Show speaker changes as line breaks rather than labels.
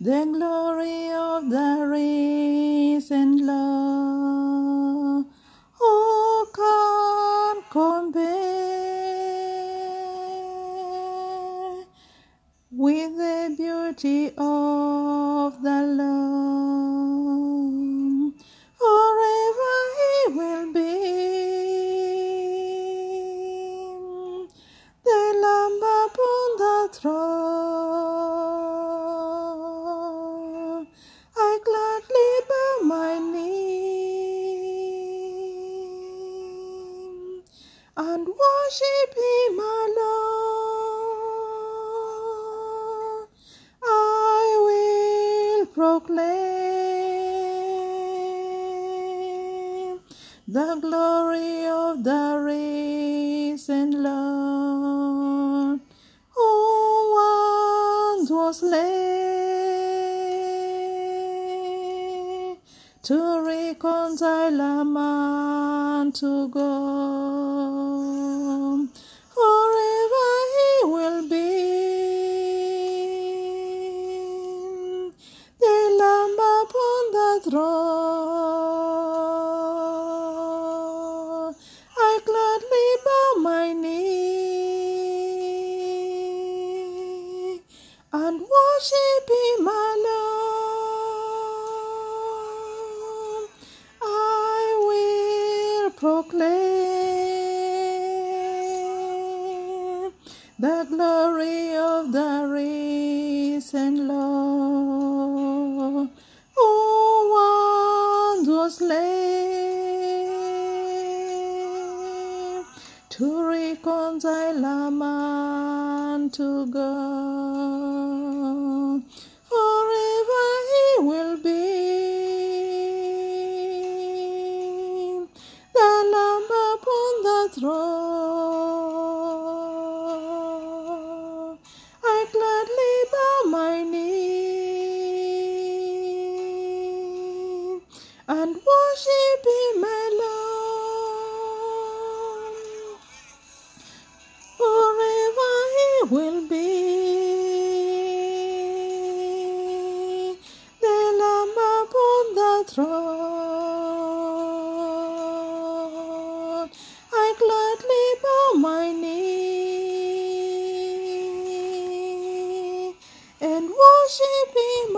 the glory of the risen Lord. Oh, Who can compare with the beauty of the Lord? And worship Him alone. I will proclaim the glory of the risen Lord, who once was slain to reconcile a man to God. Throne. I gladly bow my knee and worship him alone. I will proclaim the glory of the risen Lord, to reconcile a man to God. Forever he will be the Lamb upon the throne. I gladly bow my knee and worship him throne. I gladly bow my knee and worship him